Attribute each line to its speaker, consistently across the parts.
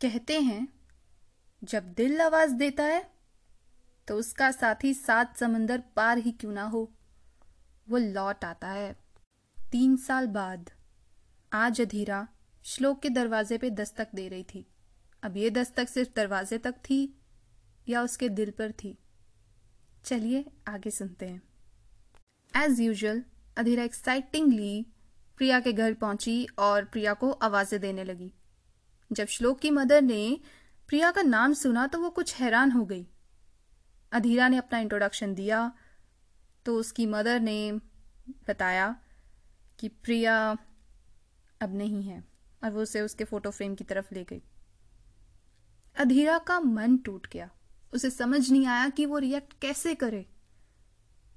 Speaker 1: कहते हैं, जब दिल आवाज़ देता है तो उसका साथी सात समंदर पार ही क्यों ना हो। वो लौट आता है। तीन साल बाद, आज अधीरा श्लोक के दरवाजे पे दस्तक दे रही थी। अब ये दस्तक सिर्फ़ दरवाजे तक थी या उसके दिल पर थी? चलिए आगे सुनते हैं। एज यूजल अधीरा एक्साइटिंगली प्रिया के घर पहुँची और प्रिया को आवाज़ें देने लगी। जब श्लोक की मदर ने प्रिया का नाम सुना तो वो कुछ हैरान हो गई। अधीरा ने अपना इंट्रोडक्शन दिया तो उसकी मदर ने बताया कि प्रिया अब नहीं है और वो उसे उसके फ़ोटो फ्रेम की तरफ़ ले गई। अधीरा का मन टूट गया। उसे समझ नहीं आया कि वो रिएक्ट कैसे करे।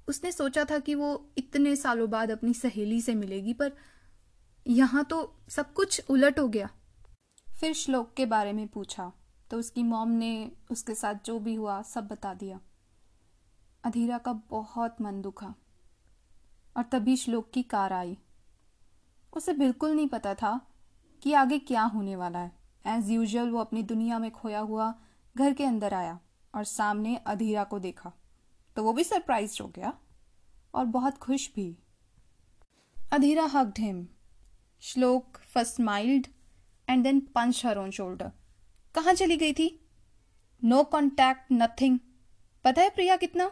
Speaker 1: उसने सोचा था कि वो इतने सालों बाद अपनी सहेली से मिलेगी, पर यहाँ तो सब कुछ उलट हो गया। फिर श्लोक के बारे में पूछा। तो उसकी मॉम ने उसके साथ जो भी हुआ, सब बता दिया। अधीरा का बहुत मन दुखा। और तभी श्लोक की कार आई। उसे बिल्कुल नहीं पता था कि आगे क्या होने वाला है। एज यूजल वो अपनी दुनिया में खोया हुआ घर के अंदर आया और सामने अधीरा को देखा। तो वो भी सरप्राइज़ हो गया और बहुत खुश भी। Adhira hugged him Shlok first smiled and then punch her on shoulder कहाँ चली गई थी? नो कॉन्टैक्ट नथिंग पता है प्रिया कितना?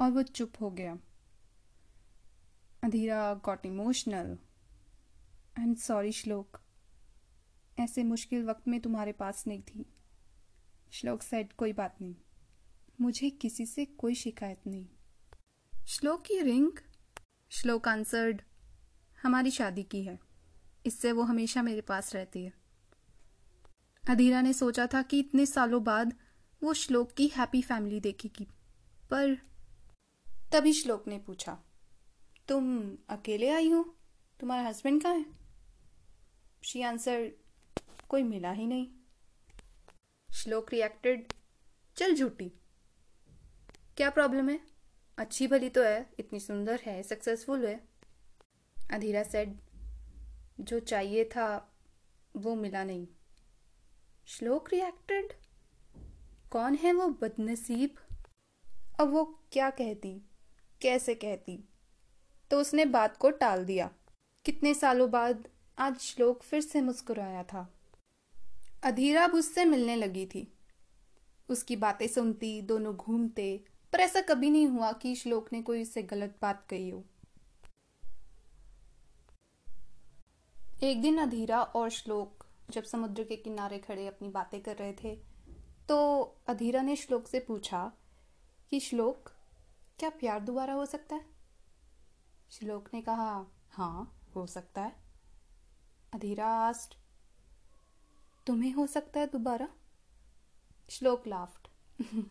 Speaker 1: और वो चुप हो गया। Adhira got emotional I am sorry Shlok. ऐसे मुश्किल वक्त में तुम्हारे पास नहीं थी। श्लोक सेड कोई बात नहीं। मुझे किसी से कोई शिकायत नहीं। श्लोक की रिंग? श्लोक आंसर्ड हमारी शादी की है। इससे वो हमेशा मेरे पास रहती है। अधीरा ने सोचा था कि इतने सालों बाद वो श्लोक की हैप्पी फैमिली देखेगी, पर तभी श्लोक ने पूछा, तुम अकेले आई हो? तुम्हारा हस्बैंड कहाँ है? शी आंसर कोई मिला ही नहीं. श्लोक रिएक्टेड चल झूठी। क्या प्रॉब्लम है? अच्छी भली तो है, इतनी सुंदर है सक्सेसफुल है। अधीरा सेड जो चाहिए था, वो मिला नहीं। श्लोक रिएक्टेड कौन है वो बदनसीब? अब वो क्या कहती? कैसे कहती? तो उसने बात को टाल दिया। कितने सालों बाद आज श्लोक फिर से मुस्कुराया था। अधीरा अब उससे मिलने लगी थी। उसकी बातें सुनती, दोनों घूमते, पर ऐसा कभी नहीं हुआ कि श्लोक ने कोई उससे गलत बात कही हो। एक दिन अधीरा और श्लोक जब समुद्र के किनारे खड़े अपनी बातें कर रहे थे तो अधीरा ने श्लोक से पूछा कि, श्लोक, क्या प्यार दोबारा हो सकता है? श्लोक ने कहा हाँ हो सकता है। अधीरा आस्ट तुम्हें हो सकता है दोबारा? श्लोक लाफ्ट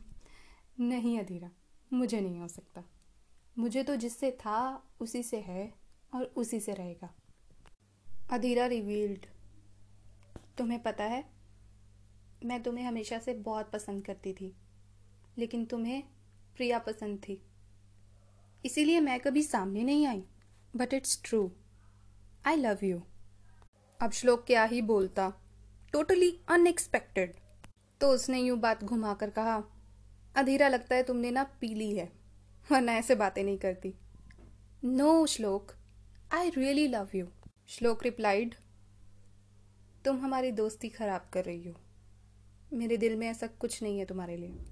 Speaker 1: नहीं अधीरा, मुझे नहीं हो सकता। मुझे तो जिससे था, उसी से है और उसी से रहेगा। अधीरा रिवील्ड तुम्हें पता है, मैं तुम्हें हमेशा से बहुत पसंद करती थी, लेकिन तुम्हें प्रिया पसंद थी। इसीलिए मैं कभी सामने नहीं आई but it's true I love you अब श्लोक क्या ही बोलता। टोटली अनएक्सपेक्टेड तो उसने यूँ बात घुमाकर कहा, अधीरा, लगता है तुमने ना पीली है, वरना ऐसे बातें नहीं करती। No Shlok. I really love you Shlok replied, तुम हमारी दोस्ती खराब कर रही हो। मेरे दिल में ऐसा कुछ नहीं है तुम्हारे लिए।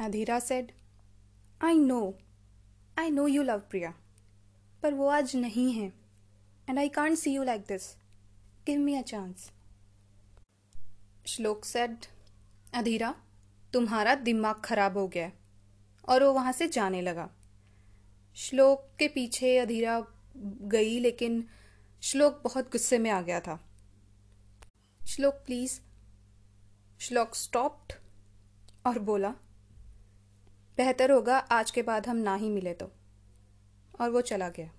Speaker 1: Adhira said I know I know you love Priya पर वो आज नहीं है and I can't see you like this give me a chance Shlok said Adhira, तुम्हारा दिमाग खराब हो गया और वो वहाँ से जाने लगा। श्लोक के पीछे अधीरा गई, लेकिन श्लोक बहुत गुस्से में आ गया था। श्लोक प्लीज़ श्लोक स्टॉप्ड और बोला, बेहतर होगा आज के बाद हम ना ही मिले तो। और वो चला गया।